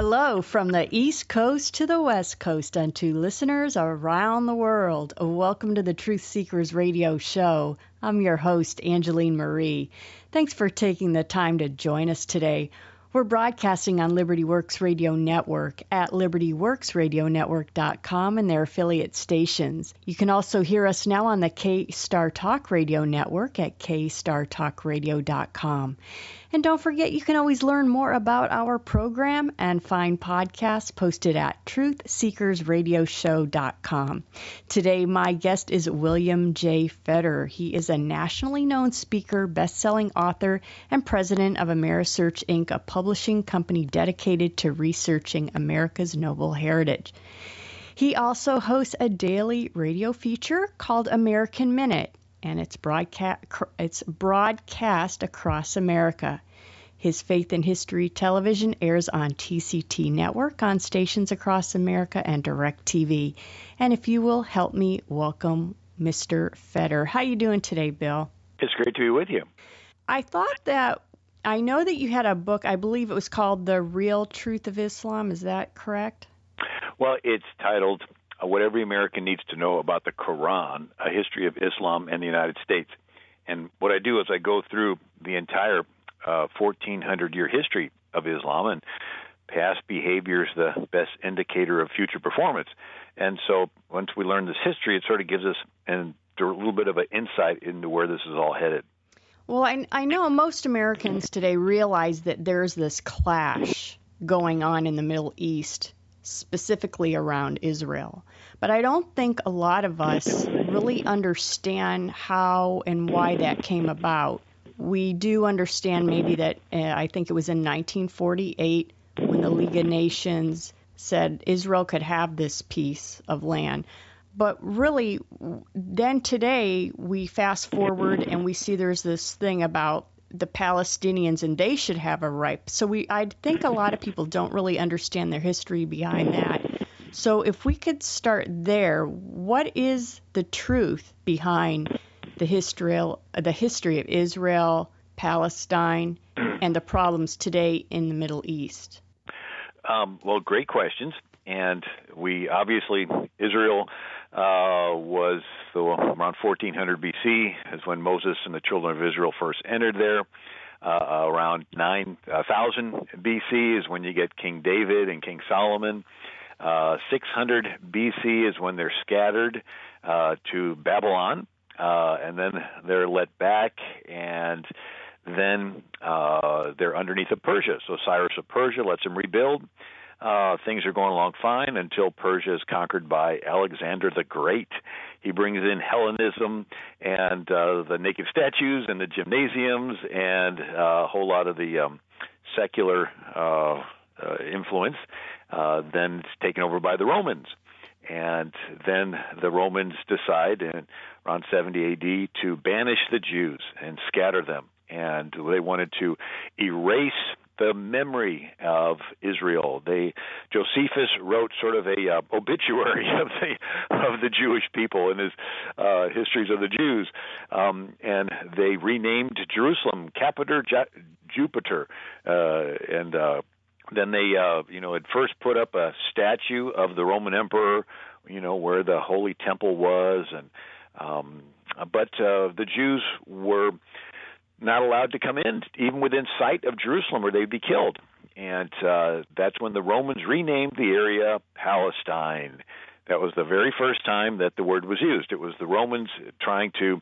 Hello from the East Coast to the West Coast and to listeners around the world. Welcome to the Truth Seekers Radio Show. I'm your host, Angeline Marie. Thanks for taking the time to join us today. We're broadcasting on Liberty Works Radio Network at libertyworksradionetwork.com and their affiliate stations. You can also hear us now on the K Star Talk Radio Network at kstartalkradio.com. And don't forget, you can always learn more about our program and find podcasts posted at truthseekersradioshow.com. Today, my guest is William J. Federer. He is a nationally known speaker, best-selling author, and president of Amerisearch Inc., a publishing company dedicated to researching America's noble heritage. He also hosts a daily radio feature called American Minute and it's broadcast it's broadcast across America. His Faith in History television airs on TCT Network on stations across America and DirecTV. And if you will help me welcome Mr. Federer. How you doing today, Bill? It's great to be with you. I thought that I know that you had a book, I believe it was called The Real Truth of Islam. Is that correct? Well, it's titled uh, what every American needs to know about the Quran, a history of Islam and the United States. And what I do is I go through the entire uh, 1400 year history of Islam and past behavior is the best indicator of future performance. And so once we learn this history, it sort of gives us a little bit of an insight into where this is all headed. Well, I, I know most Americans today realize that there's this clash going on in the Middle East specifically around Israel. But I don't think a lot of us really understand how and why that came about. We do understand maybe that uh, I think it was in 1948 when the League of Nations said Israel could have this piece of land. But really, then today we fast forward and we see there's this thing about the Palestinians and they should have a right. So we I think a lot of people don't really understand their history behind that. So if we could start there, what is the truth behind the history the history of Israel, Palestine, and the problems today in the Middle East? Um, well, great questions, and we obviously Israel uh, was so around 1400 BC is when Moses and the children of Israel first entered there. Uh, around 9000 BC is when you get King David and King Solomon. Uh, 600 BC is when they're scattered uh, to Babylon, uh, and then they're let back, and then uh, they're underneath of Persia. So Cyrus of Persia lets them rebuild. Uh, things are going along fine until Persia is conquered by Alexander the Great. He brings in Hellenism and uh, the naked statues and the gymnasiums and uh, a whole lot of the um, secular uh, uh, influence. Uh, then it's taken over by the Romans. And then the Romans decide in around 70 AD to banish the Jews and scatter them. And they wanted to erase the memory of Israel. They Josephus wrote sort of a uh, obituary of the of the Jewish people in his uh, histories of the Jews, um, and they renamed Jerusalem Capiter Jupiter, uh, and uh, then they uh, you know had first put up a statue of the Roman emperor, you know where the Holy Temple was, and um, but uh, the Jews were not allowed to come in, even within sight of Jerusalem, or they'd be killed. And uh, that's when the Romans renamed the area Palestine. That was the very first time that the word was used. It was the Romans trying to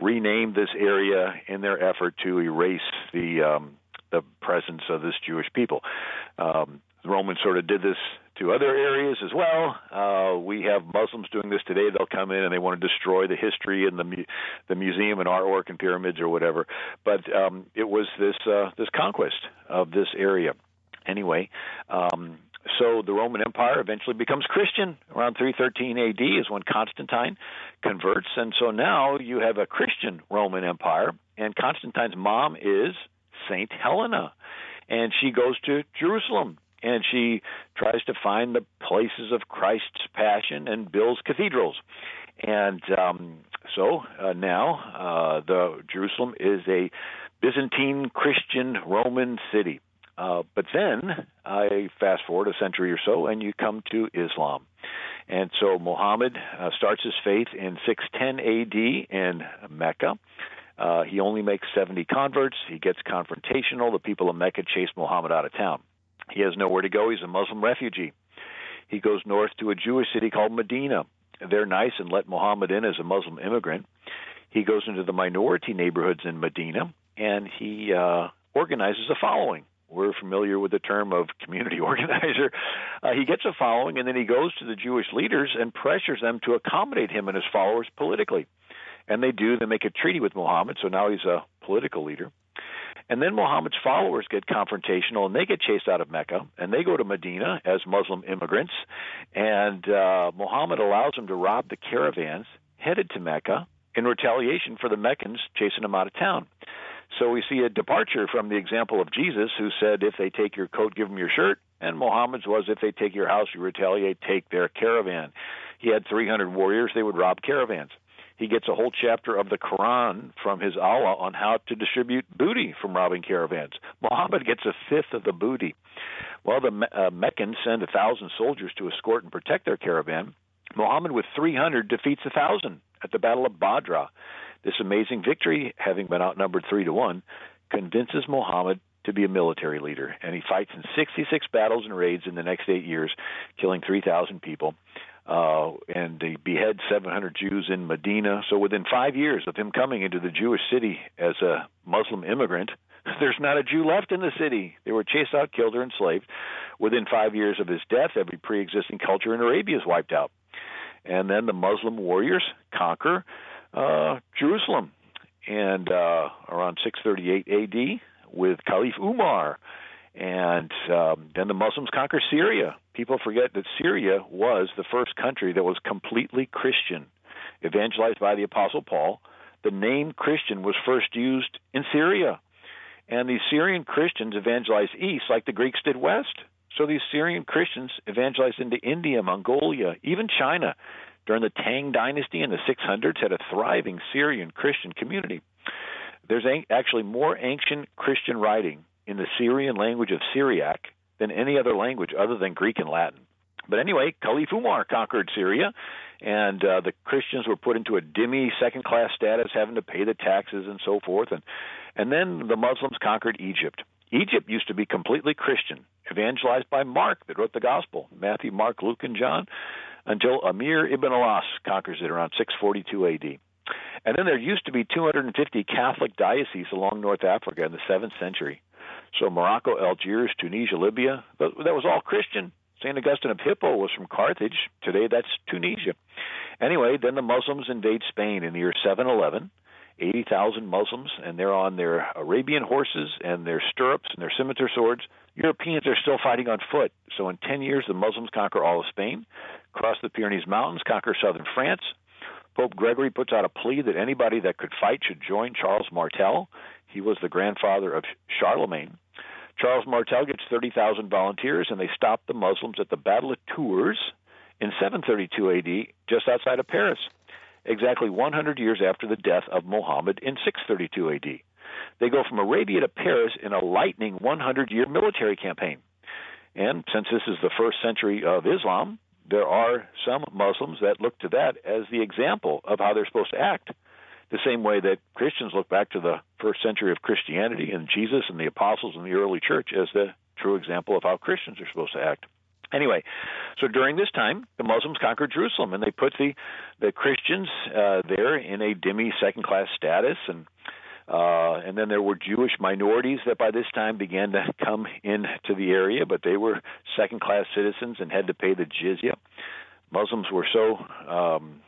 rename this area in their effort to erase the um, the presence of this Jewish people. Um, the Romans sort of did this to other areas as well. Uh, we have Muslims doing this today. They'll come in and they want to destroy the history and the mu- the museum and artwork and pyramids or whatever. But um, it was this uh, this conquest of this area. Anyway, um, so the Roman Empire eventually becomes Christian around 313 AD is when Constantine converts, and so now you have a Christian Roman Empire, and Constantine's mom is Saint Helena, and she goes to Jerusalem and she tries to find the places of Christ's passion and builds cathedrals. And um, so uh, now uh, the Jerusalem is a Byzantine Christian Roman city. Uh, but then I fast forward a century or so, and you come to Islam. And so Muhammad uh, starts his faith in 610 AD in Mecca. Uh, he only makes 70 converts. He gets confrontational. The people of Mecca chase Muhammad out of town. He has nowhere to go. He's a Muslim refugee. He goes north to a Jewish city called Medina. They're nice and let Muhammad in as a Muslim immigrant. He goes into the minority neighborhoods in Medina and he uh, organizes a following. We're familiar with the term of community organizer. Uh, he gets a following, and then he goes to the Jewish leaders and pressures them to accommodate him and his followers politically. And they do. They make a treaty with Muhammad, so now he's a political leader. And then Muhammad's followers get confrontational and they get chased out of Mecca and they go to Medina as Muslim immigrants. And uh, Muhammad allows them to rob the caravans headed to Mecca in retaliation for the Meccans chasing them out of town. So we see a departure from the example of Jesus, who said, If they take your coat, give them your shirt. And Muhammad's was, If they take your house, you retaliate, take their caravan. He had 300 warriors, they would rob caravans. He gets a whole chapter of the Quran from his Allah on how to distribute booty from robbing caravans. Muhammad gets a fifth of the booty. Well, the uh, Meccans send a thousand soldiers to escort and protect their caravan. Muhammad, with 300, defeats a thousand at the Battle of Badra. This amazing victory, having been outnumbered three to one, convinces Muhammad to be a military leader, and he fights in 66 battles and raids in the next eight years, killing 3,000 people. Uh, and he beheads 700 Jews in Medina. So within five years of him coming into the Jewish city as a Muslim immigrant, there's not a Jew left in the city. They were chased out, killed, or enslaved. Within five years of his death, every pre-existing culture in Arabia is wiped out. And then the Muslim warriors conquer uh, Jerusalem, and uh, around 638 A.D. with Caliph Umar, and um, then the Muslims conquer Syria. People forget that Syria was the first country that was completely Christian, evangelized by the Apostle Paul. The name Christian was first used in Syria, and the Syrian Christians evangelized east like the Greeks did west. So these Syrian Christians evangelized into India, Mongolia, even China during the Tang Dynasty in the 600s had a thriving Syrian Christian community. There's actually more ancient Christian writing in the Syrian language of Syriac than any other language other than Greek and Latin. But anyway, Caliph Umar conquered Syria, and uh, the Christians were put into a dhimmi second-class status, having to pay the taxes and so forth. And and then the Muslims conquered Egypt. Egypt used to be completely Christian, evangelized by Mark that wrote the Gospel, Matthew, Mark, Luke, and John until Amir ibn al-As conquers it around 642 AD. And then there used to be 250 Catholic dioceses along North Africa in the 7th century. So Morocco, Algiers, Tunisia, Libya, that was all Christian. St. Augustine of Hippo was from Carthage. Today that's Tunisia. Anyway, then the Muslims invade Spain in the year 711. 80,000 Muslims, and they're on their Arabian horses and their stirrups and their scimitar swords. Europeans are still fighting on foot. So in 10 years, the Muslims conquer all of Spain cross the Pyrenees Mountains, conquer southern France. Pope Gregory puts out a plea that anybody that could fight should join Charles Martel. He was the grandfather of Charlemagne. Charles Martel gets 30,000 volunteers, and they stop the Muslims at the Battle of Tours in 732 AD, just outside of Paris, exactly 100 years after the death of Muhammad in 632 AD. They go from Arabia to Paris in a lightning 100 year military campaign. And since this is the first century of Islam, there are some Muslims that look to that as the example of how they're supposed to act. The same way that Christians look back to the first century of Christianity and Jesus and the apostles and the early church as the true example of how Christians are supposed to act. Anyway, so during this time, the Muslims conquered Jerusalem, and they put the the Christians uh, there in a dhimmi second class status, and uh, and then there were Jewish minorities that by this time began to come into the area, but they were second class citizens and had to pay the jizya. Muslims were so um,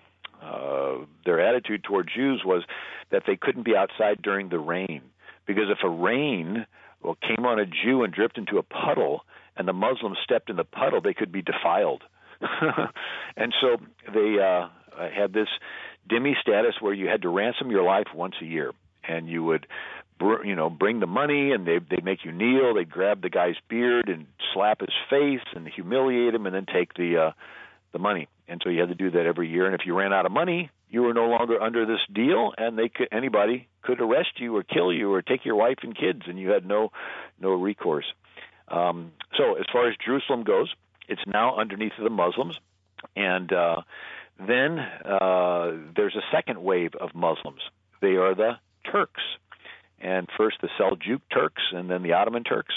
uh, their attitude toward Jews was that they couldn't be outside during the rain because if a rain well came on a Jew and dripped into a puddle and the Muslims stepped in the puddle, they could be defiled. and so they uh, had this dhimmi status where you had to ransom your life once a year and you would you know bring the money and they they make you kneel they'd grab the guy's beard and slap his face and humiliate him and then take the uh the money and so you had to do that every year and if you ran out of money you were no longer under this deal, and they could anybody could arrest you or kill you or take your wife and kids, and you had no no recourse. Um, so as far as Jerusalem goes, it's now underneath the Muslims, and uh, then uh, there's a second wave of Muslims. They are the Turks, and first the Seljuk Turks, and then the Ottoman Turks.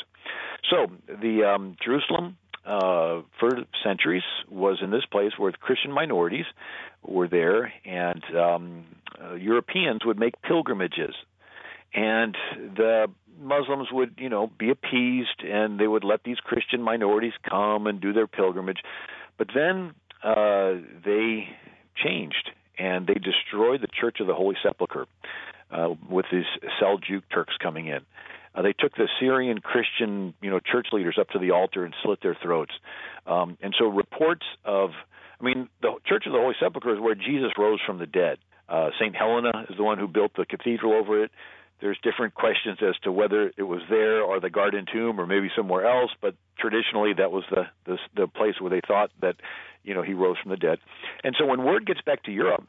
So the um, Jerusalem uh, for centuries was in this place where the Christian minorities were there, and um, uh, Europeans would make pilgrimages, and the Muslims would, you know, be appeased, and they would let these Christian minorities come and do their pilgrimage. But then uh, they changed, and they destroyed the Church of the Holy Sepulchre uh, with these Seljuk Turks coming in. Uh, they took the Syrian Christian, you know, church leaders up to the altar and slit their throats. Um, and so reports of, I mean, the Church of the Holy Sepulchre is where Jesus rose from the dead. Uh, Saint Helena is the one who built the cathedral over it. There's different questions as to whether it was there or the Garden Tomb or maybe somewhere else, but traditionally that was the, the the place where they thought that, you know, he rose from the dead. And so when word gets back to Europe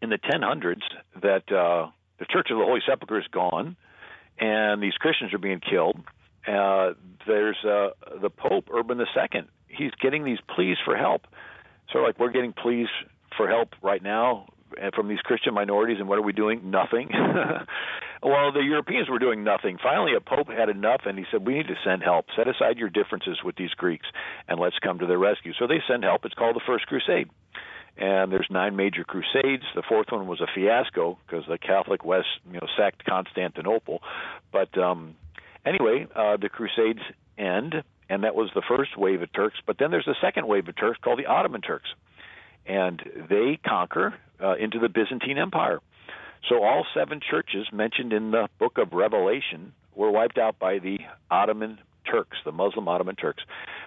in the 1000s that uh, the Church of the Holy Sepulchre is gone, and these Christians are being killed. Uh, there's uh, the Pope Urban II. He's getting these pleas for help. So, like, we're getting pleas for help right now uh, from these Christian minorities, and what are we doing? Nothing. well, the Europeans were doing nothing. Finally, a pope had enough, and he said, "We need to send help. Set aside your differences with these Greeks, and let's come to their rescue." So they send help. It's called the First Crusade and there's nine major crusades. The fourth one was a fiasco because the Catholic West, you know, sacked Constantinople. But um, anyway, uh, the crusades end, and that was the first wave of Turks. But then there's the second wave of Turks called the Ottoman Turks, and they conquer uh, into the Byzantine Empire. So all seven churches mentioned in the book of Revelation were wiped out by the Ottoman Turks, the Muslim Ottoman Turks.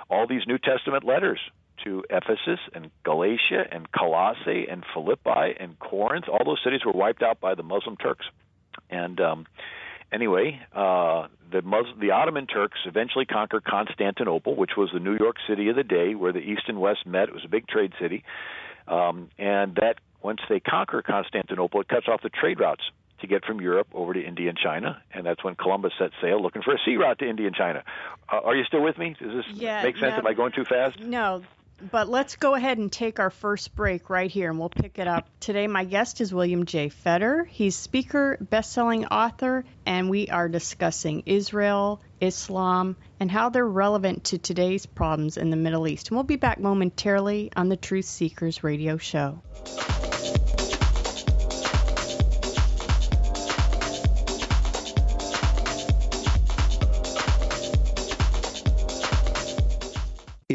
All these New Testament letters to Ephesus and Galatia and Colossae and Philippi and Corinth. All those cities were wiped out by the Muslim Turks. And um, anyway, uh, the Muslim, the Ottoman Turks eventually conquered Constantinople, which was the New York City of the day, where the East and West met. It was a big trade city, um, and that once they conquer Constantinople, it cuts off the trade routes to get from Europe over to India and China, and that's when Columbus set sail looking for a sea route to India and China. Uh, are you still with me? Does this yeah, make sense? Yeah. Am I going too fast? No, but let's go ahead and take our first break right here and we'll pick it up. Today, my guest is William J. Federer. He's speaker, best selling author, and we are discussing Israel, Islam, and how they're relevant to today's problems in the Middle East. And we'll be back momentarily on the Truth Seekers radio show.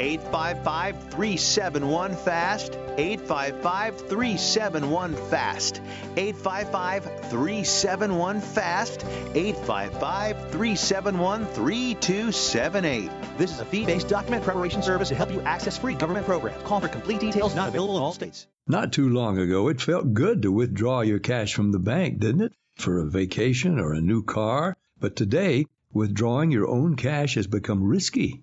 855 371 FAST. 855 371 FAST. 855 371 FAST. 855 371 3278. This is a fee based document preparation service to help you access free government programs. Call for complete details, not available in all states. Not too long ago, it felt good to withdraw your cash from the bank, didn't it? For a vacation or a new car. But today, withdrawing your own cash has become risky.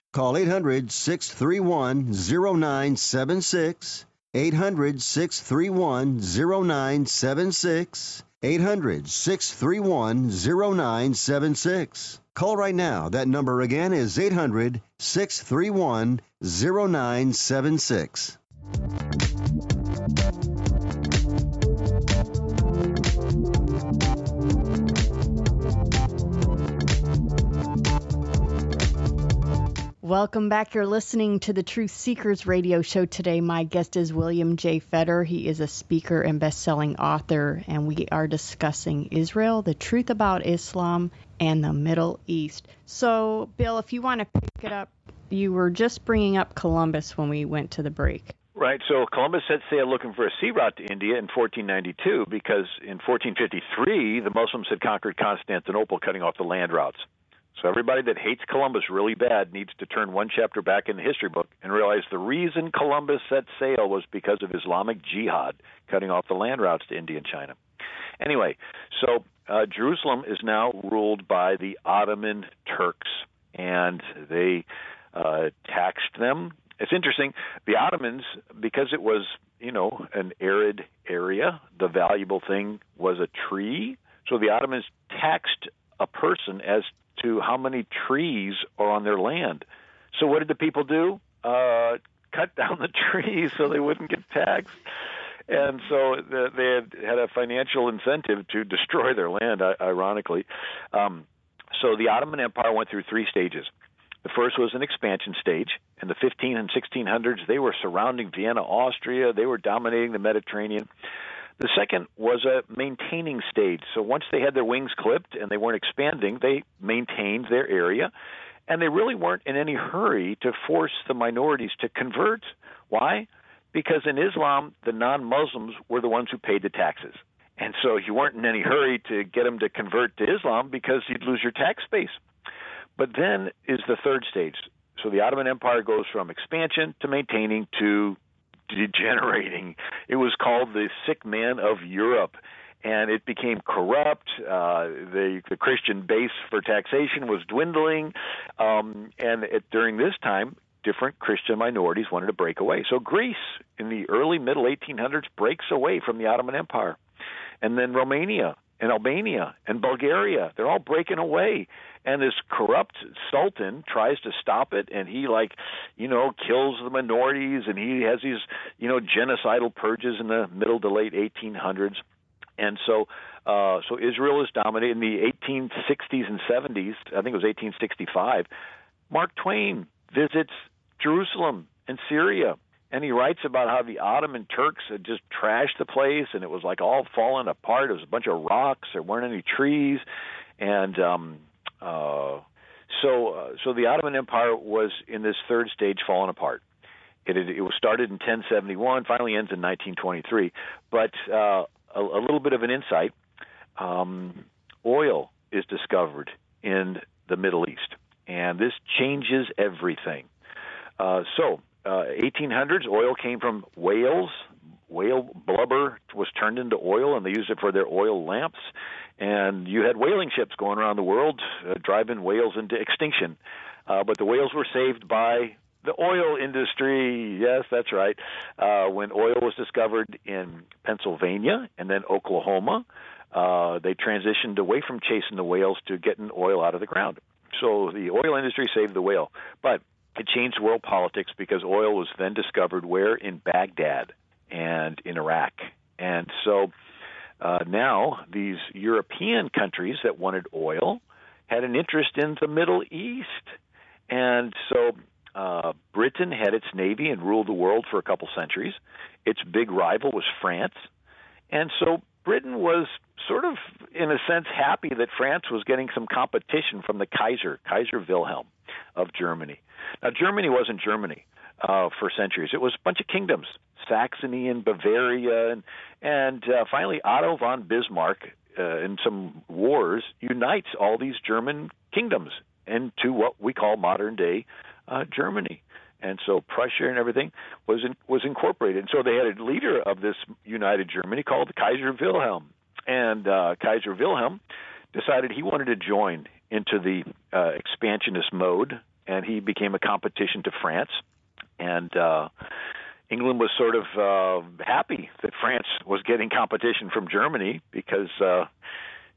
Call 800 631 0976. 800 631 0976. 800 631 0976. Call right now. That number again is 800 631 0976. Welcome back. You're listening to the Truth Seekers radio show today. My guest is William J. Federer. He is a speaker and best-selling author, and we are discussing Israel, the truth about Islam, and the Middle East. So, Bill, if you want to pick it up, you were just bringing up Columbus when we went to the break. Right. So Columbus set sail looking for a sea route to India in 1492 because in 1453 the Muslims had conquered Constantinople, cutting off the land routes. So everybody that hates Columbus really bad needs to turn one chapter back in the history book and realize the reason Columbus set sail was because of Islamic jihad, cutting off the land routes to India and China. Anyway, so uh, Jerusalem is now ruled by the Ottoman Turks, and they uh, taxed them. It's interesting. The Ottomans, because it was you know an arid area, the valuable thing was a tree. So the Ottomans taxed a person as to how many trees are on their land. So what did the people do? Uh, cut down the trees so they wouldn't get taxed. And so they had, had a financial incentive to destroy their land, ironically. Um, so the Ottoman Empire went through three stages. The first was an expansion stage. In the 15 and 1600s, they were surrounding Vienna, Austria. They were dominating the Mediterranean. The second was a maintaining stage. So once they had their wings clipped and they weren't expanding, they maintained their area. And they really weren't in any hurry to force the minorities to convert. Why? Because in Islam, the non Muslims were the ones who paid the taxes. And so you weren't in any hurry to get them to convert to Islam because you'd lose your tax base. But then is the third stage. So the Ottoman Empire goes from expansion to maintaining to degenerating. It was called the sick man of Europe. And it became corrupt. Uh, the, the Christian base for taxation was dwindling. Um, and it, during this time, different Christian minorities wanted to break away. So Greece, in the early middle 1800s, breaks away from the Ottoman Empire. And then Romania and Albania and Bulgaria, they're all breaking away. And this corrupt sultan tries to stop it and he like you know kills the minorities and he has these you know genocidal purges in the middle to late 1800s and so uh so Israel is dominated in the 1860s and 70s I think it was 1865 Mark Twain visits Jerusalem and Syria and he writes about how the Ottoman Turks had just trashed the place and it was like all falling apart. It was a bunch of rocks. There weren't any trees, and um, uh, so, uh, so the Ottoman Empire was in this third stage falling apart. It, it, was started in 1071, finally ends in 1923. But uh, a, a little bit of an insight: um, oil is discovered in the Middle East, and this changes everything. Uh, so, uh, 1800s, oil came from whales. Whale blubber was turned into oil, and they used it for their oil lamps and you had whaling ships going around the world uh, driving whales into extinction. Uh, but the whales were saved by the oil industry. Yes, that's right. Uh, when oil was discovered in Pennsylvania and then Oklahoma, uh, they transitioned away from chasing the whales to getting oil out of the ground. So the oil industry saved the whale. But it changed world politics because oil was then discovered where? In Baghdad and in Iraq. And so uh, now, these European countries that wanted oil had an interest in the Middle East. And so uh, Britain had its navy and ruled the world for a couple centuries. Its big rival was France. And so Britain was sort of, in a sense, happy that France was getting some competition from the Kaiser, Kaiser Wilhelm of Germany. Now, Germany wasn't Germany uh, for centuries, it was a bunch of kingdoms Saxony and Bavaria, and and uh, finally Otto von Bismarck uh, in some wars unites all these German kingdoms into what we call modern day uh, Germany. And so Prussia and everything was in, was incorporated. And so they had a leader of this united Germany called Kaiser Wilhelm. And uh, Kaiser Wilhelm decided he wanted to join into the uh, expansionist mode, and he became a competition to France. And uh, England was sort of uh, happy that France was getting competition from Germany because, uh,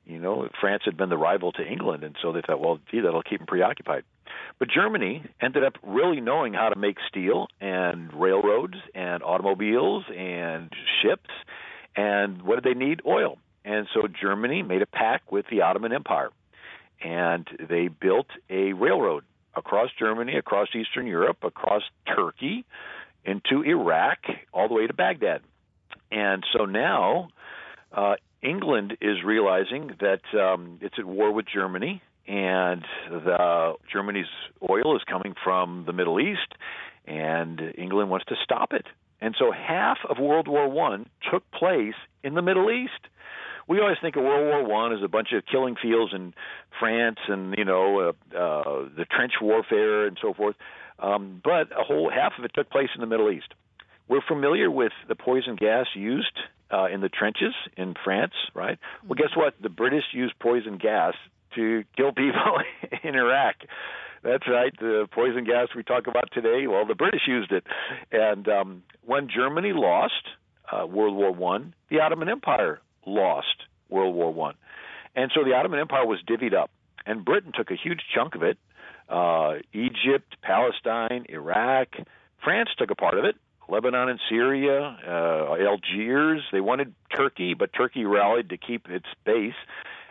you know, France had been the rival to England, and so they thought, well, gee, that'll keep them preoccupied. But Germany ended up really knowing how to make steel and railroads and automobiles and ships. And what did they need? Oil. And so Germany made a pact with the Ottoman Empire. And they built a railroad across Germany, across Eastern Europe, across Turkey, into Iraq, all the way to Baghdad. And so now uh, England is realizing that um, it's at war with Germany, and the Germany's oil is coming from the Middle East, and England wants to stop it. And so half of World War One took place in the Middle East. We always think of World War One as a bunch of killing fields in France and you know uh, uh, the trench warfare and so forth, um, but a whole half of it took place in the Middle East. We're familiar with the poison gas used uh, in the trenches in France, right? Well, guess what? The British used poison gas to kill people in Iraq. That's right, the poison gas we talk about today. Well, the British used it, and um, when Germany lost uh, World War One, the Ottoman Empire lost World War One, and so the Ottoman Empire was divvied up, and Britain took a huge chunk of it. Uh, Egypt, Palestine, Iraq, France took a part of it. Lebanon and Syria, uh, Algiers. They wanted Turkey, but Turkey rallied to keep its base.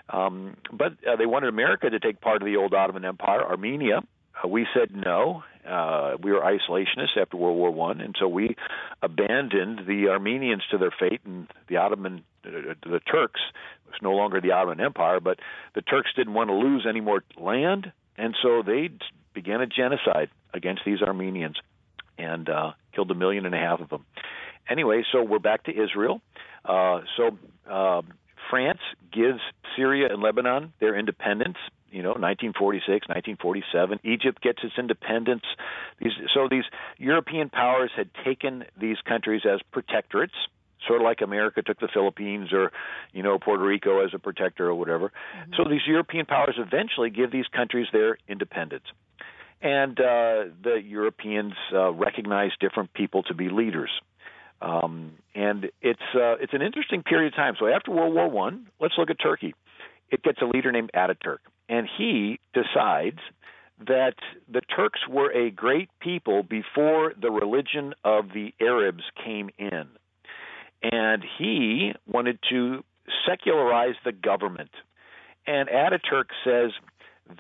Um, but uh, they wanted America to take part of the old Ottoman Empire. Armenia, uh, we said no. Uh, we were isolationists after World War One, and so we abandoned the Armenians to their fate, and the Ottoman, the Turks, was no longer the Ottoman Empire, but the Turks didn't want to lose any more land, and so they began a genocide against these Armenians, and uh, killed a million and a half of them. Anyway, so we're back to Israel. Uh, so. Uh, France gives Syria and Lebanon their independence. You know, 1946, 1947. Egypt gets its independence. These, so these European powers had taken these countries as protectorates, sort of like America took the Philippines or, you know, Puerto Rico as a protector or whatever. Mm-hmm. So these European powers eventually give these countries their independence. And uh, the Europeans uh, recognize different people to be leaders. Um, and it's uh, it's an interesting period of time. So after World War One, let's look at Turkey. It gets a leader named Ataturk, and he decides that the Turks were a great people before the religion of the Arabs came in, and he wanted to secularize the government. And Ataturk says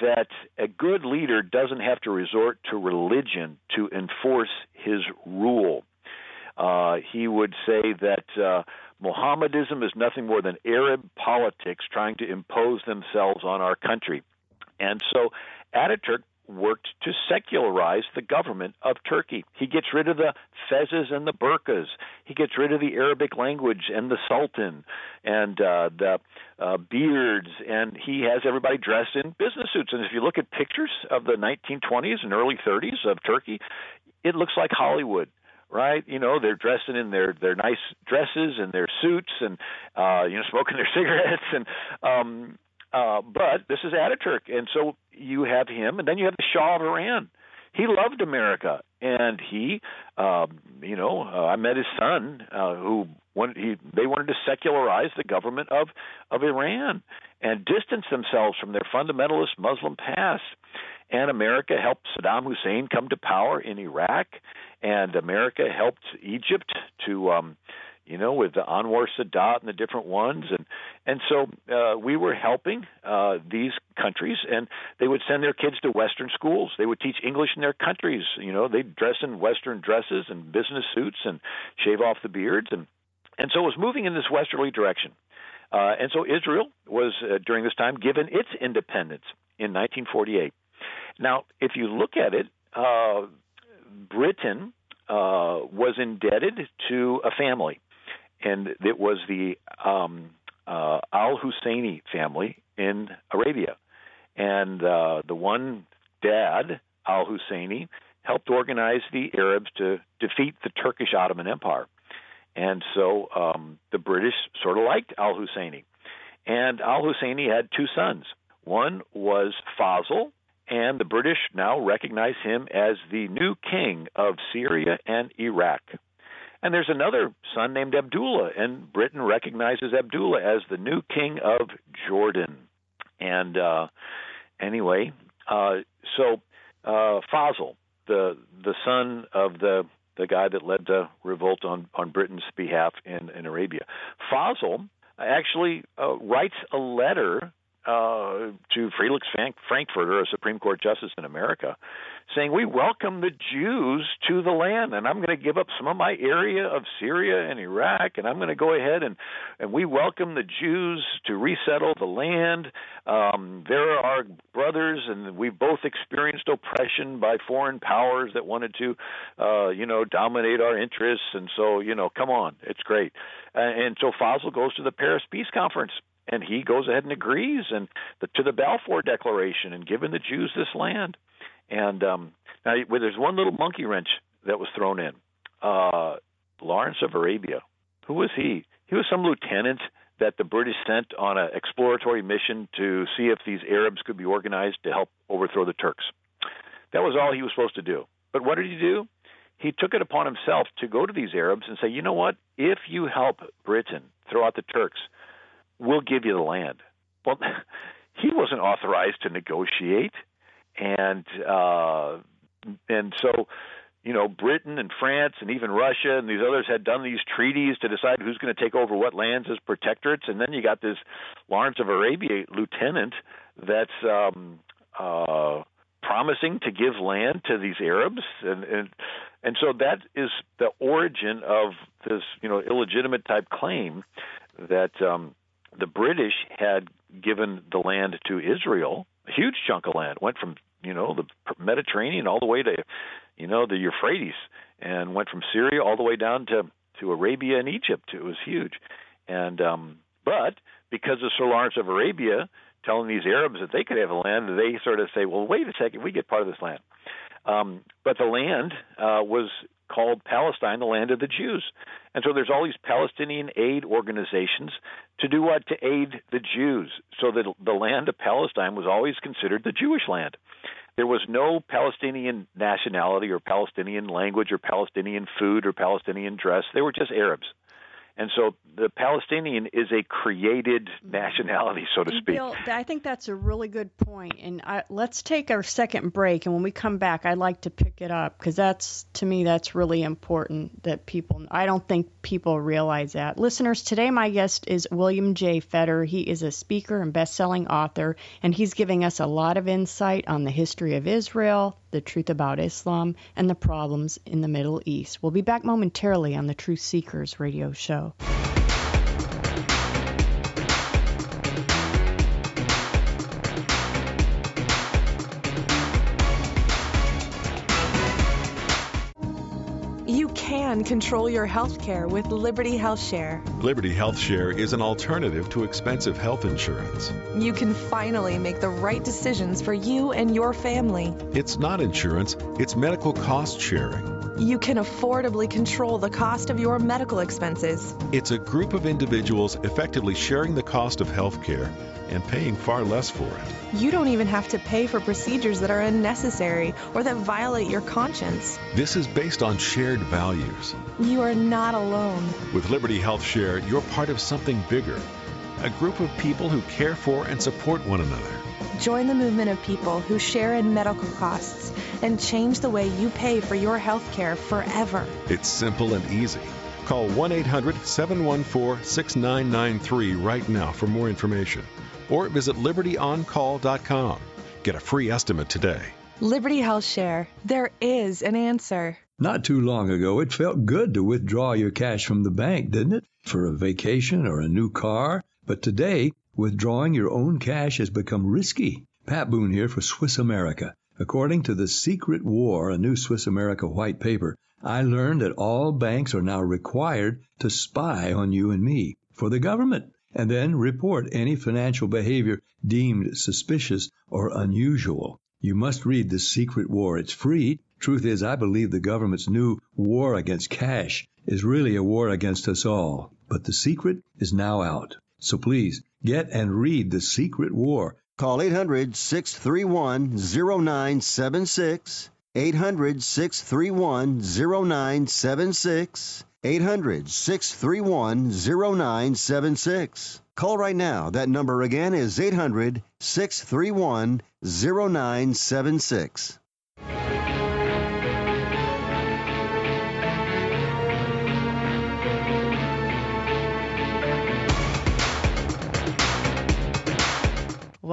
that a good leader doesn't have to resort to religion to enforce his rule. Uh, he would say that uh, Mohammedism is nothing more than Arab politics trying to impose themselves on our country. And so Ataturk worked to secularize the government of Turkey. He gets rid of the fezes and the burqas. He gets rid of the Arabic language and the sultan and uh, the uh, beards, and he has everybody dressed in business suits. And if you look at pictures of the 1920s and early 30s of Turkey, it looks like Hollywood right? You know, they're dressing in their their nice dresses and their suits and uh, you know, smoking their cigarettes and um uh but this is Ataturk and so you have him and then you have the Shah of Iran. He loved America and he um you know, uh, I met his son uh who wanted he they wanted to secularize the government of of Iran and distance themselves from their fundamentalist Muslim past. And America helped Saddam Hussein come to power in Iraq and America helped Egypt to, um, you know, with the Anwar Sadat and the different ones, and and so uh, we were helping uh, these countries, and they would send their kids to Western schools. They would teach English in their countries. You know, they'd dress in Western dresses and business suits and shave off the beards, and and so it was moving in this westerly direction. Uh, and so Israel was uh, during this time given its independence in 1948. Now, if you look at it, uh, Britain uh, was indebted to a family, and it was the um, uh, Al Husseini family in Arabia. And uh, the one dad, Al Husseini, helped organize the Arabs to defeat the Turkish Ottoman Empire. And so um, the British sort of liked Al Husseini. And Al Husseini had two sons. One was Faisal, and the British now recognize him as the new king of Syria and Iraq. And there's another son named Abdullah, and Britain recognizes Abdullah as the new king of Jordan. And uh, anyway, uh, so uh, Faisal, the the son of the the guy that led the revolt on on Britain's behalf in in Arabia, Faisal actually uh, writes a letter uh, to Felix Frankfurter, a Supreme Court justice in America, saying, We welcome the Jews to the land, and I'm going to give up some of my area of Syria and Iraq, and I'm going to go ahead and, and we welcome the Jews to resettle the land. Um, they're our brothers, and we've both experienced oppression by foreign powers that wanted to, uh, you know, dominate our interests. And so, you know, come on, it's great. And so Faisal goes to the Paris Peace Conference and he goes ahead and agrees and the, to the Balfour Declaration and giving the Jews this land. And um, now well, there's one little monkey wrench that was thrown in. Uh, Lawrence of Arabia, who was he? He was some lieutenant that the British sent on an exploratory mission to see if these Arabs could be organized to help overthrow the Turks. That was all he was supposed to do. But what did he do? He took it upon himself to go to these Arabs and say, you know what? If you help Britain throw out the Turks, we'll give you the land. Well, he wasn't authorized to negotiate, and uh, and so you know Britain and France and even Russia and these others had done these treaties to decide who's going to take over what lands as protectorates, and then you got this Lawrence of Arabia lieutenant that's um, uh, promising to give land to these Arabs, and and and so that is the origin of this you know illegitimate type claim that um, the British had given the land to Israel, a huge chunk of land, went from you know the Mediterranean all the way to you know the Euphrates, and went from Syria all the way down to to Arabia and Egypt. It was huge, and um, but because of Sir Lawrence of Arabia telling these Arabs that they could have a land, they sort of say, well, wait a second, we get part of this land. Um, but the land uh, was called Palestine, the land of the Jews. And so there's all these Palestinian aid organizations to do what? To aid the Jews. So that the land of Palestine was always considered the Jewish land. There was no Palestinian nationality or Palestinian language or Palestinian food or Palestinian dress. They were just Arabs. And so the Palestinian is a created mm-hmm. nationality, so to speak. Bill, I think that's a really good point. And I, let's take our second break. And when we come back, I'd like to pick it up because that's, to me, that's really important that people, I don't think people realize that. Listeners, today my guest is William J. Federer. He is a speaker and best-selling author, and he's giving us a lot of insight on the history of Israel, the truth about Islam, and the problems in the Middle East. We'll be back momentarily on the Truth Seekers radio show. Can control your health care with Liberty Health Share. Liberty Health Share is an alternative to expensive health insurance. You can finally make the right decisions for you and your family. It's not insurance, it's medical cost sharing. You can affordably control the cost of your medical expenses. It's a group of individuals effectively sharing the cost of health care and paying far less for it. You don't even have to pay for procedures that are unnecessary or that violate your conscience. This is based on shared values. You are not alone. With Liberty Health Share, you're part of something bigger a group of people who care for and support one another. Join the movement of people who share in medical costs and change the way you pay for your health care forever. It's simple and easy. Call 1 800 714 6993 right now for more information or visit libertyoncall.com. Get a free estimate today. Liberty Health Share. There is an answer. Not too long ago, it felt good to withdraw your cash from the bank, didn't it? For a vacation or a new car. But today, withdrawing your own cash has become risky. Pat Boone here for Swiss America. According to The Secret War, a new Swiss America white paper, I learned that all banks are now required to spy on you and me for the government and then report any financial behavior deemed suspicious or unusual. You must read The Secret War. It's free. Truth is, I believe the government's new war against cash is really a war against us all. But the secret is now out. So please get and read The Secret War. Call 800 631 0976. 800 631 0976. 800 631 0976. Call right now. That number again is 800 631 0976.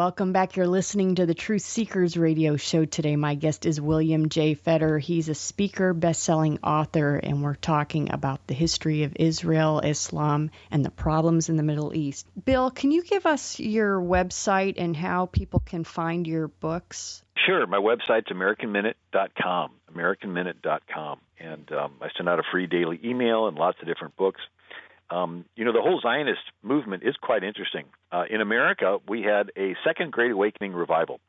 Welcome back. You're listening to the Truth Seekers radio show today. My guest is William J. Federer. He's a speaker, best-selling author, and we're talking about the history of Israel, Islam, and the problems in the Middle East. Bill, can you give us your website and how people can find your books? Sure. My website's AmericanMinute.com. AmericanMinute.com, and um, I send out a free daily email and lots of different books. Um, you know, the whole Zionist movement is quite interesting. Uh, in America, we had a second Great Awakening revival.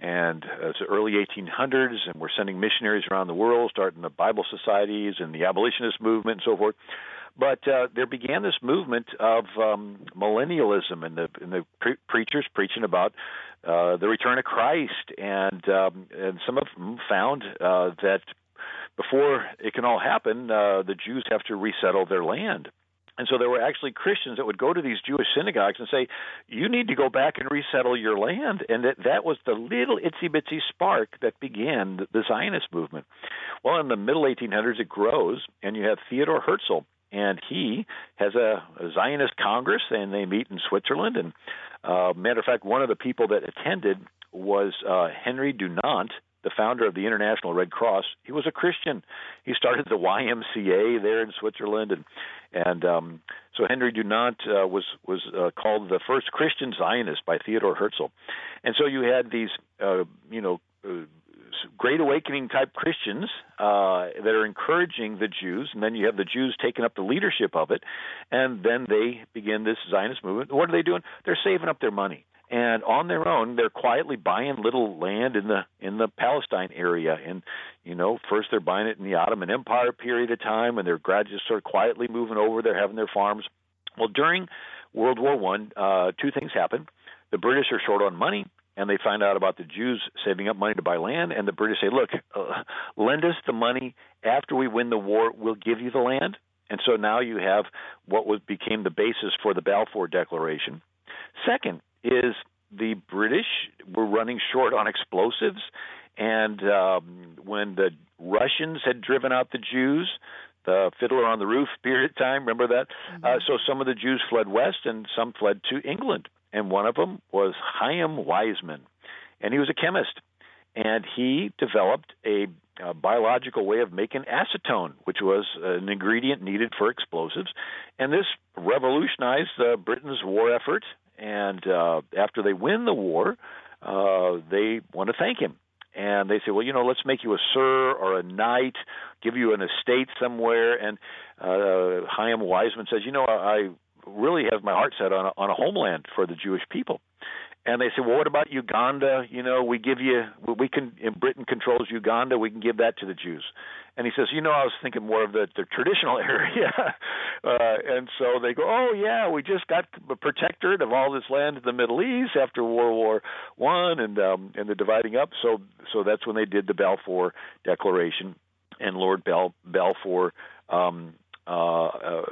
And uh, it's the early 1800s, and we're sending missionaries around the world, starting the Bible societies and the abolitionist movement and so forth. But uh, there began this movement of um, millennialism, and the, and the pre- preachers preaching about uh, the return of Christ, and um, and some of them found uh, that before it can all happen, uh, the Jews have to resettle their land. And so there were actually Christians that would go to these Jewish synagogues and say, "You need to go back and resettle your land." And that that was the little itsy bitsy spark that began the, Zionist movement. Well, in the middle 1800s, it grows, and you have Theodore Herzl, and he has a, a Zionist Congress, and they meet in Switzerland. And uh, matter of fact, one of the people that attended was uh, Henry Dunant, the founder of the International Red Cross. He was a Christian. He started the YMCA there in Switzerland, and and um, so Henry Dunant uh, was was uh, called the first Christian Zionist by Theodore Herzl, and so you had these uh, you know. Uh, Great Awakening type Christians uh, that are encouraging the Jews, and then you have the Jews taking up the leadership of it, and then they begin this Zionist movement. What are they doing? They're saving up their money and on their own they're quietly buying little land in the in the Palestine area. And you know first they're buying it in the Ottoman Empire period of time and they're gradually sort of quietly moving over they're having their farms. Well during World War 1 uh two things happen. The British are short on money and they find out about the Jews saving up money to buy land. And the British say look uh, lend us the money. After we win the war we'll give you the land. And so now you have what was became the basis for the Balfour Declaration. Second is the British were running short on explosives, and um, when the Russians had driven out the Jews, the Fiddler on the Roof period of time, remember that? Mm-hmm. Uh, so some of the Jews fled west, and some fled to England, and one of them was Chaim Weizmann, and he was a chemist, and he developed a a biological way of making acetone, which was an ingredient needed for explosives. And this revolutionized uh, Britain's war effort and uh, after they win the war, uh, they want to thank him. And they say, well, you know, let's make you a sir or a knight, give you an estate somewhere. And uh, Chaim Weizmann says, you know, I really have my heart set on a, on a homeland for the Jewish people. And they say, well, what about Uganda? You know, we give you, we can, in Britain controls Uganda, we can give that to the Jews. And he says, you know, I was thinking more of the, the traditional area. uh, and so they go, oh yeah, we just got protectorate of all this land in the Middle East after World War One and um, and the dividing up. So so that's when they did the Balfour Declaration, and Lord Bal- Balfour um, uh, uh,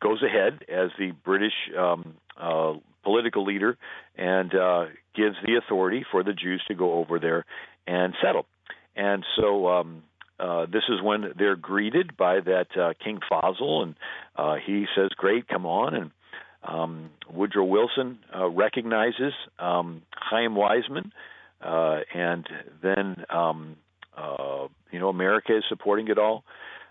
goes ahead as the British um, uh, political leader and uh, gives the authority for the Jews to go over there and settle. And so um, uh, this is when they're greeted by that uh, King Faisal, and uh, he says, "Great, come on!" And um, Woodrow Wilson uh, recognizes um, Chaim Weizmann, uh, and then um, uh, you know America is supporting it all.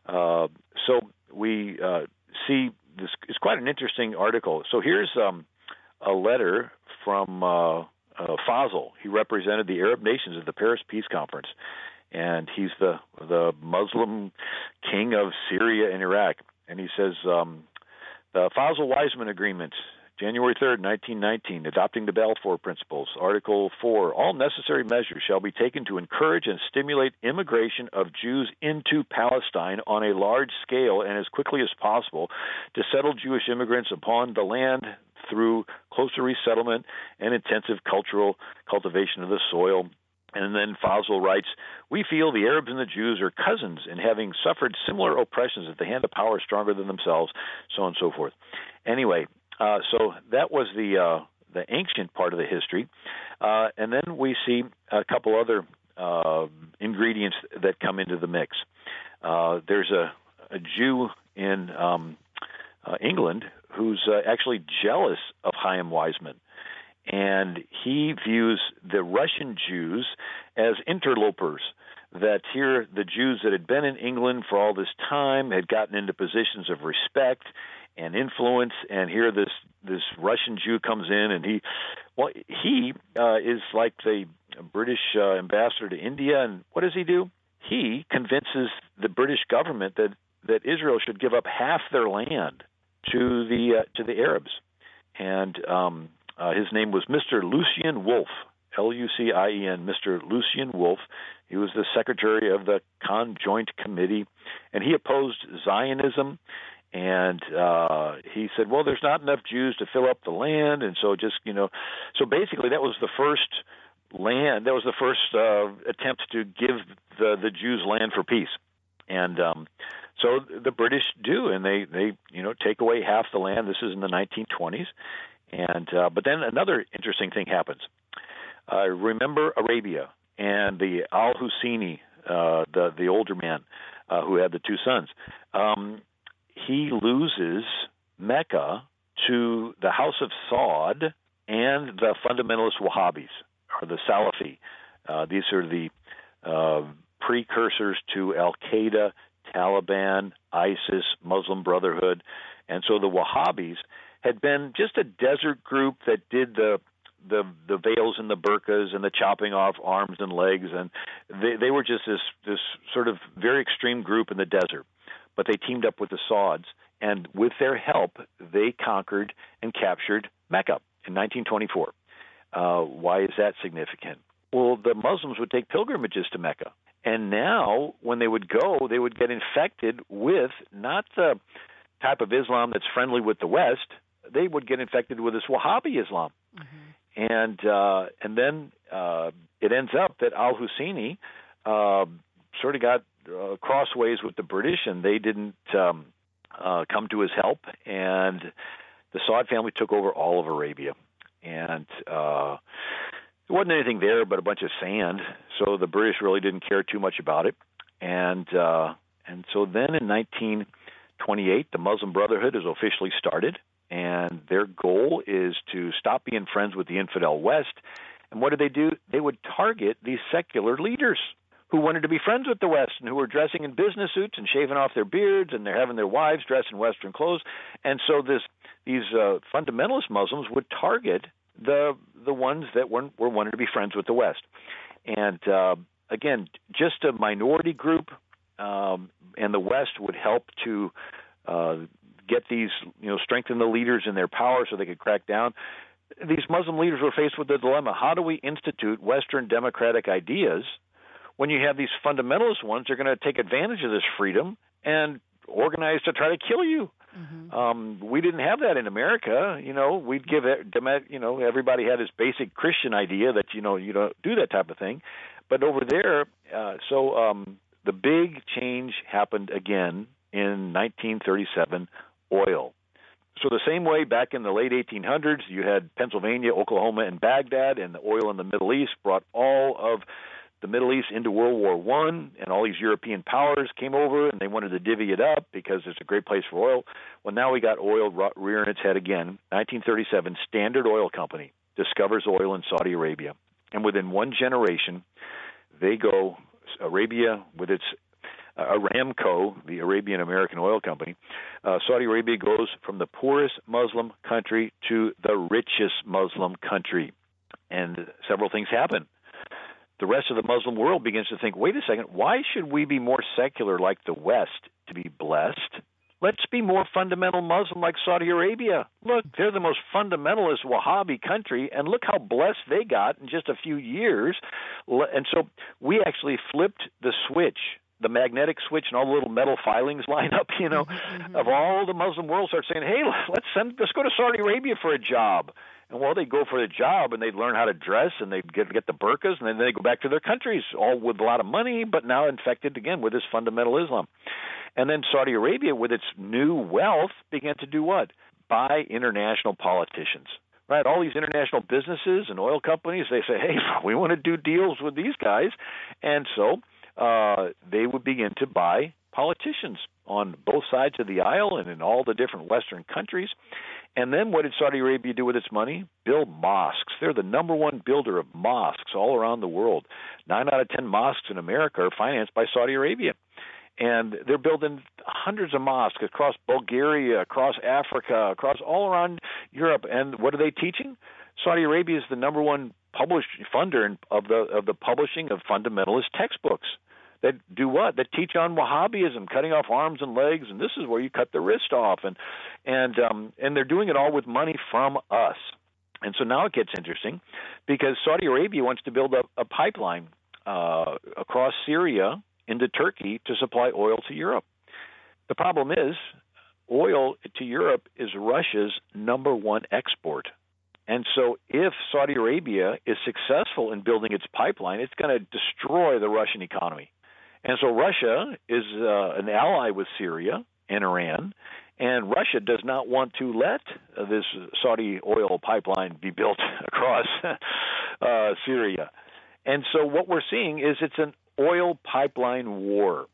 Uh, so we uh, see this is quite an interesting article. So here's um, a letter from uh, uh. He represented the Arab nations at the Paris Peace Conference, and he's the the Muslim king of Syria and Iraq. And he says um, the Faisal Weizmann Agreement, January 3rd, 1919, adopting the Balfour Principles, Article 4, all necessary measures shall be taken to encourage and stimulate immigration of Jews into Palestine on a large scale and as quickly as possible to settle Jewish immigrants upon the land through closer resettlement and intensive cultural cultivation of the soil And then Faisal writes, We feel the Arabs and the Jews are cousins in having suffered similar oppressions at the hand of power stronger than themselves, so on and so forth. Anyway, uh, so that was the uh, the ancient part of the history. Uh, and then we see a couple other uh, ingredients that come into the mix. Uh, there's a, a Jew in um, uh, England who's actually jealous of Chaim Weizmann. And he views the Russian Jews as interlopers. That here, the Jews that had been in England for all this time had gotten into positions of respect and influence, and here this this Russian Jew comes in, and he, well, he uh, is like the British uh, ambassador to India, and what does he do? He convinces the British government that that Israel should give up half their land to the uh, to the Arabs, and um, uh, his name was Mr. Lucien Wolf, L U C I E N, Mr. Lucien Wolf. He was the secretary of the Conjoint Committee, and he opposed Zionism. And uh, he said, "Well, there's not enough Jews to fill up the land, and so just you know, so basically that was the first land. That was the first uh, attempt to give the the Jews land for peace, and um, so the British do, and they they you know take away half the land. This is in the 1920s, and uh, but then another interesting thing happens. Uh, remember Arabia and the Al Husseini, uh, the the older man uh, who had the two sons. Um, he loses Mecca to the House of Saud and the fundamentalist Wahhabis or the Salafi. Uh, these are the uh, precursors to Al Qaeda, Taliban, ISIS, Muslim Brotherhood, and so the Wahhabis had been just a desert group that did the the the veils and the burqas and the chopping off arms and legs and they they were just this this sort of very extreme group in the desert. But they teamed up with the Sauds and with their help they conquered and captured Mecca in 1924 uh, why is that significant? Well the Muslims would take pilgrimages to Mecca and now when they would go they would get infected with not the type of Islam that's friendly with the West they would get infected with this Wahhabi Islam. Mm-hmm. And uh, and then uh, it ends up that Al Husseini uh, sort of got uh, crossways with the British, and they didn't um, uh, come to his help. And the Saud family took over all of Arabia, and uh, there wasn't anything there but a bunch of sand. So the British really didn't care too much about it. And uh, and so then in 1928, the Muslim Brotherhood is officially started and their goal is to stop being friends with the infidel West. And what do they do? They would target these secular leaders who wanted to be friends with the West and who were dressing in business suits and shaving off their beards and they're having their wives dress in Western clothes. And so this these uh, fundamentalist Muslims would target the the ones that were, were wanted to be friends with the West. And uh, again, just a minority group, um, and the West would help to uh, get these, you know, strengthen the leaders in their power so they could crack down. These Muslim leaders were faced with the dilemma: how do we institute Western democratic ideas when you have these fundamentalist ones? They're going to take advantage of this freedom and organize to try to kill you. Mm-hmm. Um, we didn't have that in America. You know, we'd give it, you know, everybody had his basic Christian idea that you know you don't do that type of thing, but over there, uh, so um, the big change happened again in 1937 oil. So, the same way back in the late 1800s, you had Pennsylvania, Oklahoma, and Baghdad, and the oil in the Middle East brought all of the Middle East into World War One, and all these European powers came over and they wanted to divvy it up because it's a great place for oil. Well, now we got oil rearing its head again. 1937, Standard Oil Company discovers oil in Saudi Arabia, and within one generation, they go Arabia with its uh, Aramco, the Arabian American Oil Company, uh, Saudi Arabia goes from the poorest Muslim country to the richest Muslim country. And several things happen. The rest of the Muslim world begins to think wait a second, why should we be more secular like the West to be blessed? Let's be more fundamental Muslim like Saudi Arabia. Look, they're the most fundamentalist Wahhabi country, and look how blessed they got in just a few years. And so we actually flipped the switch the magnetic switch and all the little metal filings line up, you know, mm-hmm. of all the Muslim world start saying, "Hey, let's send let's go to Saudi Arabia for a job." And well, they'd go for the job and they'd learn how to dress and they'd get get the burqas and then they go back to their countries, all with a lot of money, but now infected again with this fundamental Islam. And then Saudi Arabia, with its new wealth, began to do what? Buy international politicians. Right, all these international businesses and oil companies, they say, "Hey, we want to do deals with these guys," and so uh, they would begin to buy politicians on both sides of the aisle and in all the different Western countries. And then what did Saudi Arabia do with its money? Build mosques. They're the number one builder of mosques all around the world. Nine out of ten mosques in America are financed by Saudi Arabia. And they're building hundreds of mosques across Bulgaria, across Africa, across all around Europe. And what are they teaching? Saudi Arabia is the number one published funder of the of the publishing of fundamentalist textbooks that do what? That teach on Wahhabism, cutting off arms and legs, and this is where you cut the wrist off, and and um, and they're doing it all with money from us. And so now it gets interesting because Saudi Arabia wants to build a, a pipeline uh, across Syria into Turkey to supply oil to Europe. The problem is, oil to Europe is Russia's number one export. And so, if Saudi Arabia is successful in building its pipeline, it's going to destroy the Russian economy. And so Russia is uh, an ally with Syria and Iran, and Russia does not want to let this Saudi oil pipeline be built across uh, Syria. And so what we're seeing is it's an oil pipeline war.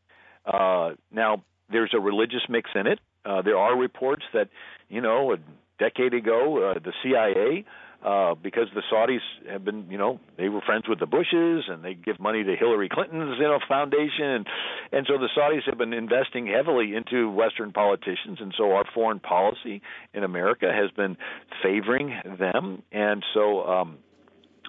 Uh, now, there's a religious mix in it. Uh, there are reports that, you know, decade ago, uh, the CIA uh, because the Saudis have been, you know, they were friends with the Bushes and they give money to Hillary Clinton's, you know, foundation, and and so the Saudis have been investing heavily into Western politicians, and so our foreign policy in America has been favoring them, and so um,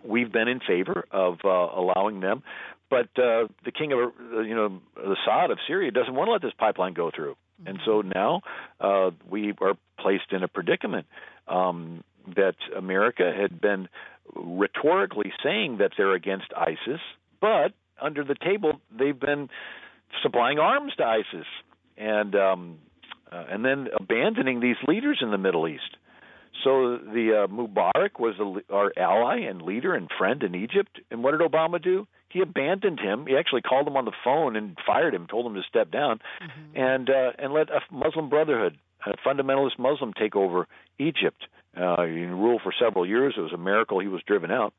we've been in favor of uh, allowing them. But uh, the king of, uh, you know, Assad of Syria doesn't want to let this pipeline go through, and so now uh, we are placed in a predicament. Um, that America had been rhetorically saying that they're against ISIS, but under the table they've been supplying arms to ISIS and um, uh, and then abandoning these leaders in the Middle East. So the uh, Mubarak was a, our ally and leader and friend in Egypt, and what did Obama do? He abandoned him. He actually called him on the phone and fired him, told him to step down, mm-hmm. and uh, and let a Muslim Brotherhood, a fundamentalist Muslim, take over Egypt. Uh, he ruled for several years. It was a miracle he was driven out.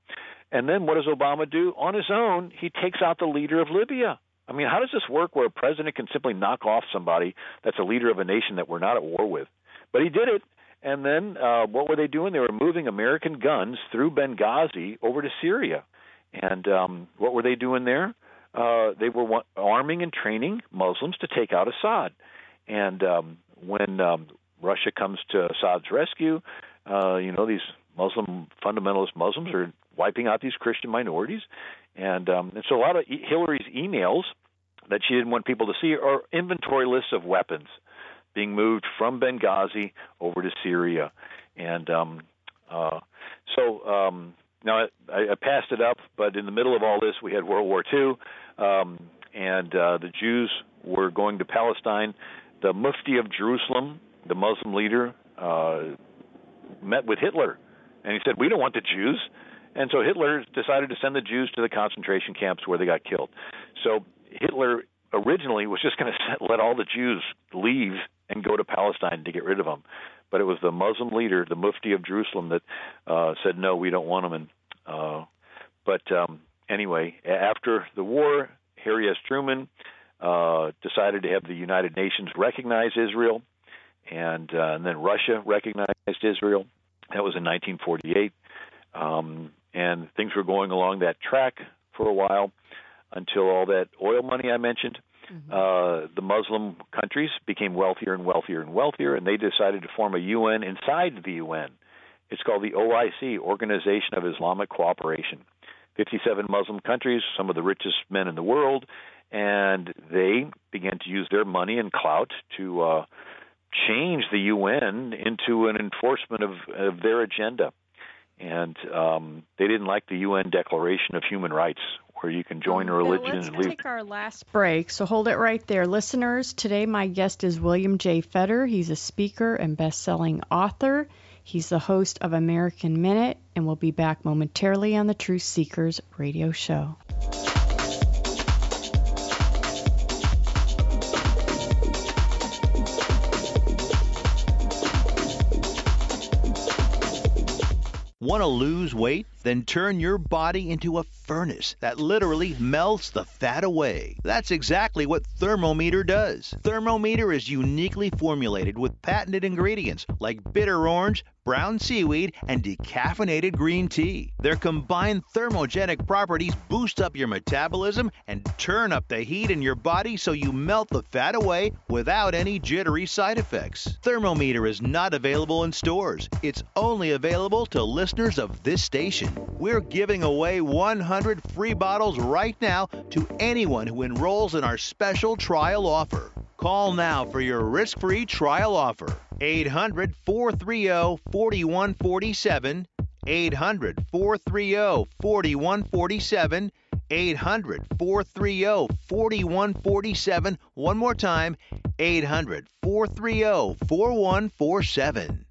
And then what does Obama do? On his own, he takes out the leader of Libya. I mean, how does this work where a president can simply knock off somebody that's a leader of a nation that we're not at war with? But he did it. And then uh, what were they doing? They were moving American guns through Benghazi over to Syria. And um, what were they doing there? Uh, they were arming and training Muslims to take out Assad. And um, when um, Russia comes to Assad's rescue, uh, you know, these Muslim fundamentalist Muslims are wiping out these Christian minorities, and um, and so a lot of Hillary's emails that she didn't want people to see are inventory lists of weapons being moved from Benghazi over to Syria, and um, uh, so um, now I, I passed it up, but in the middle of all this, we had World War II, um, and uh, the Jews were going to Palestine. The Mufti of Jerusalem, the Muslim leader, uh, met with Hitler, and he said, "We don't want the Jews." And so Hitler decided to send the Jews to the concentration camps where they got killed. So Hitler originally was just going to let all the Jews leave and go to Palestine to get rid of them, but it was the Muslim leader, the Mufti of Jerusalem, that uh, said, "No, we don't want them." And uh, but um, anyway, after the war, Harry S. Truman uh, decided to have the United Nations recognize Israel and, uh, and then Russia recognized Israel. That was in 1948, um, and things were going along that track for a while until all that oil money I mentioned. Mm-hmm. Uh, the Muslim countries became wealthier and wealthier and wealthier, and they decided to form a UN inside the UN. It's called the OIC, Organization of Islamic Cooperation. 57 Muslim countries, some of the richest men in the world, and they began to use their money and clout to uh, change the UN into an enforcement of, of their agenda. And um, they didn't like the UN Declaration of Human Rights, where you can join um, a religion let's and leave. take our last break, so hold it right there. Listeners, today my guest is William J. Federer. He's a speaker and best selling author. He's the host of American Minute and we'll be back momentarily on the Truth Seekers radio show. Want to lose weight? Then turn your body into a furnace that literally melts the fat away. That's exactly what Thermometer does. Thermometer is uniquely formulated with patented ingredients like bitter orange, brown seaweed, and decaffeinated green tea. Their combined thermogenic properties boost up your metabolism and turn up the heat in your body so you melt the fat away without any jittery side effects. Thermometer is not available in stores. It's only available to listeners of this station. We're giving away 100 free bottles right now to anyone who enrolls in our special trial offer. Call now for your risk free trial offer. 800 430 4147. 800 430 4147. 800 430 4147. One more time 800 430 4147.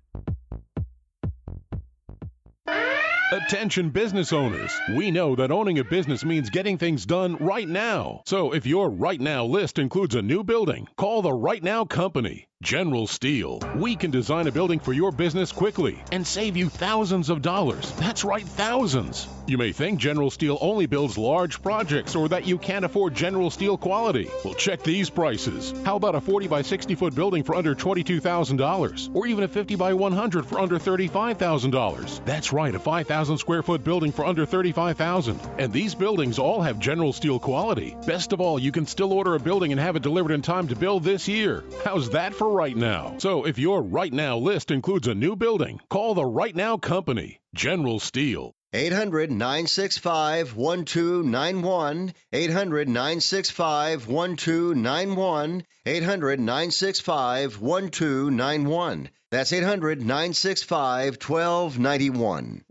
Attention business owners. We know that owning a business means getting things done right now. So if your right now list includes a new building, call the Right Now Company. General Steel. We can design a building for your business quickly and save you thousands of dollars. That's right, thousands. You may think General Steel only builds large projects or that you can't afford General Steel quality. Well, check these prices. How about a 40 by 60 foot building for under $22,000? Or even a 50 by 100 for under $35,000? That's right, a 5,000 square foot building for under 35,000. And these buildings all have General Steel quality. Best of all, you can still order a building and have it delivered in time to build this year. How's that for right now. So if your right now list includes a new building, call the Right Now Company, General Steel. 800 965 1291. 800 965 1291. 800 965 1291. That's 800 965 1291.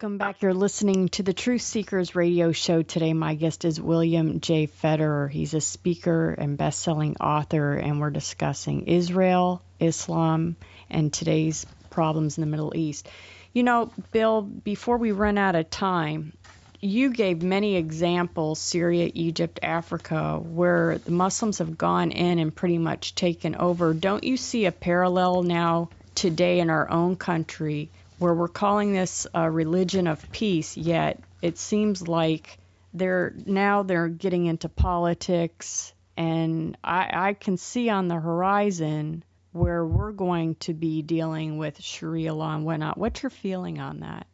Welcome back. You're listening to the Truth Seekers radio show today. My guest is William J. Federer. He's a speaker and best-selling author, and we're discussing Israel, Islam, and today's problems in the Middle East. You know, Bill, before we run out of time, you gave many examples Syria, Egypt, Africa, where the Muslims have gone in and pretty much taken over. Don't you see a parallel now today in our own country where we're calling this a religion of peace, yet it seems like they're now they're getting into politics, and I, I can see on the horizon where we're going to be dealing with Sharia law and whatnot. What's your feeling on that?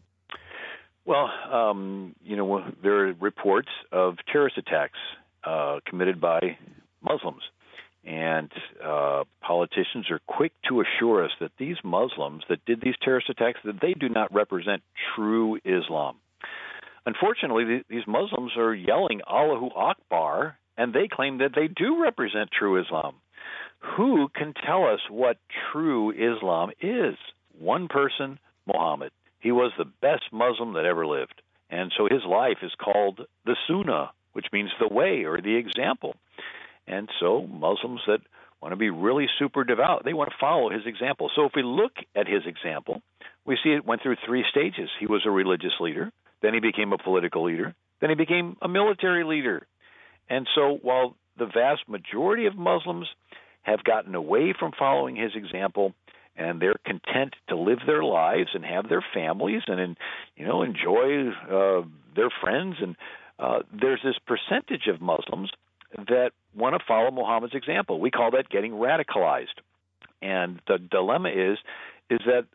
Well, um, you know, there are reports of terrorist attacks uh, committed by Muslims and uh, politicians are quick to assure us that these Muslims that did these terrorist attacks that they do not represent true Islam. Unfortunately, these Muslims are yelling Allahu Akbar, and they claim that they do represent true Islam. Who can tell us what true Islam is? One person, Muhammad. He was the best Muslim that ever lived. And so his life is called the Sunnah, which means the way or the example. And so Muslims that want to be really super devout, they want to follow his example. So if we look at his example, we see it went through three stages. He was a religious leader, then he became a political leader, then he became a military leader. And so while the vast majority of Muslims have gotten away from following his example and they're content to live their lives and have their families and you know enjoy uh, their friends and uh, there's this percentage of Muslims that want to follow Muhammad's example. We call that getting radicalized. And the dilemma is is that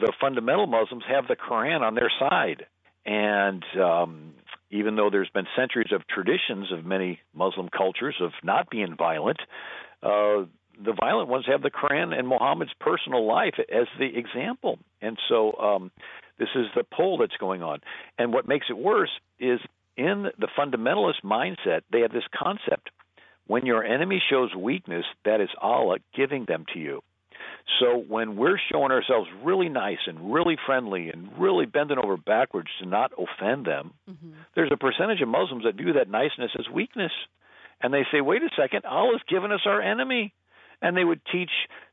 the fundamental Muslims have the Quran on their side, and um, even though there's been centuries of traditions of many Muslim cultures of not being violent, uh, the violent ones have the Quran and Muhammad's personal life as the example. And so um, this is the pull that's going on. And what makes it worse is in the fundamentalist mindset, they have this concept when your enemy shows weakness, that is Allah giving them to you. So when we're showing ourselves really nice and really friendly and really bending over backwards to not offend them, mm-hmm. there's a percentage of Muslims that view that niceness as weakness. And they say, wait a second, Allah's given us our enemy. And they would teach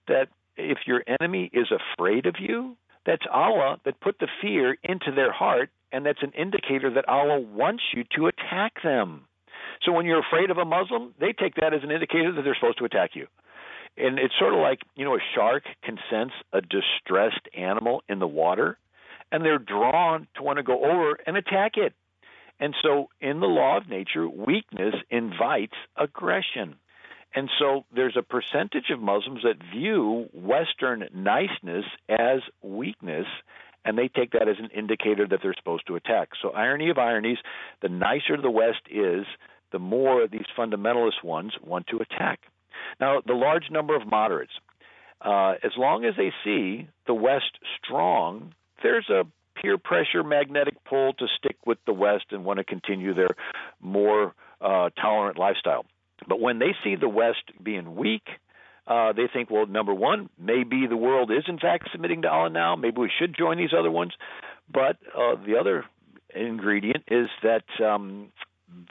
that if your enemy is afraid of you, that's Allah that put the fear into their heart, and that's an indicator that Allah wants you to attack them. So when you're afraid of a Muslim, they take that as an indicator that they're supposed to attack you. And it's sort of like, you know, a shark can sense a distressed animal in the water, and they're drawn to want to go over and attack it. And so, in the law of nature, weakness invites aggression. And so there's a percentage of Muslims that view Western niceness as weakness, and they take that as an indicator that they're supposed to attack. So, irony of ironies, the nicer the West is, the more these fundamentalist ones want to attack. Now, the large number of moderates, uh, as long as they see the West strong, there's a peer pressure magnetic pull to stick with the West and want to continue their more uh, tolerant lifestyle. But when they see the West being weak, uh, they think, well, number one, maybe the world is in fact submitting to Allah now. Maybe we should join these other ones. But uh, the other ingredient is that um,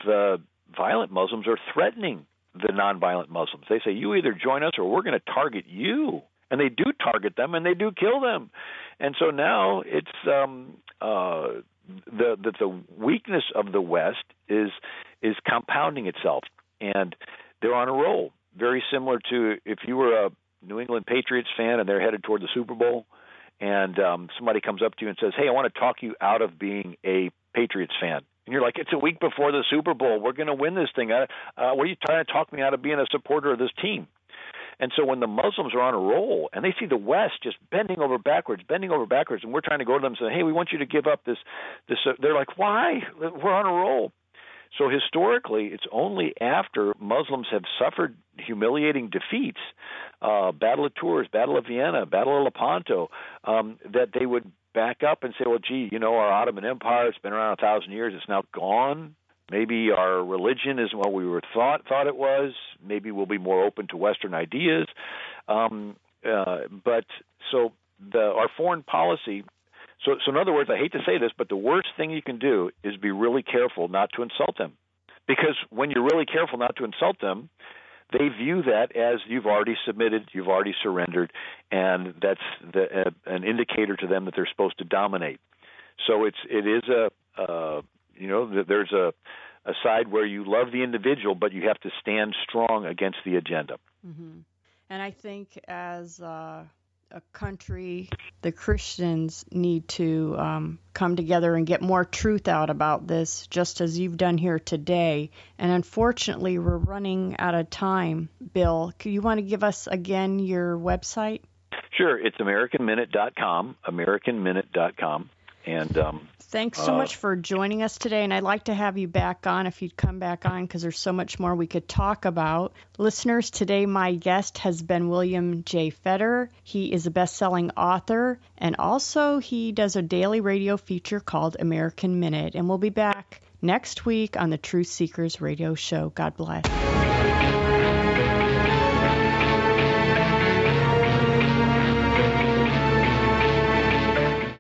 the violent Muslims are threatening the nonviolent Muslims. They say, you either join us or we're going to target you. And they do target them and they do kill them. And so now it's um, uh, the, the the weakness of the West is is compounding itself and they're on a roll. Very similar to if you were a New England Patriots fan and they're headed toward the Super Bowl, and um, somebody comes up to you and says, "Hey, I want to talk you out of being a Patriots fan." And you're like, "It's a week before the Super Bowl. We're going to win this thing. Uh, what are you trying to talk me out of being a supporter of this team?" And so when the Muslims are on a roll and they see the West just bending over backwards, bending over backwards, and we're trying to go to them and say, "Hey, we want you to give up this," this, uh, they're like, "Why? We're on a roll." So historically, it's only after Muslims have suffered humiliating defeats, uh, Battle of Tours, Battle of Vienna, Battle of Lepanto, um, that they would back up and say, well, gee, you know, our Ottoman Empire, it's been around a thousand years, it's now gone. Maybe our religion isn't what we were thought thought it was. Maybe we'll be more open to Western ideas. Um, uh, but so the, our foreign policy so, so in other words, I hate to say this, but the worst thing you can do is be really careful not to insult them, because when you're really careful not to insult them, they view that as you've already submitted, you've already surrendered, and that's the, uh, an indicator to them that they're supposed to dominate. So it's it is a uh, you know there's a a side where you love the individual, but you have to stand strong against the agenda. Mm-hmm. And I think as uh, a country, the Christians need to um, come together and get more truth out about this, just as you've done here today. And unfortunately, we're running out of time. Bill, do you want to give us again your website? Sure, it's AmericanMinute.com. AmericanMinute.com. And um, thanks so uh, much for joining us today. And I'd like to have you back on if you'd come back on because there's so much more we could talk about. Listeners, today my guest has been William J. Federer. He is a best selling author and also he does a daily radio feature called American Minute. And we'll be back next week on the Truth Seekers radio show. God bless.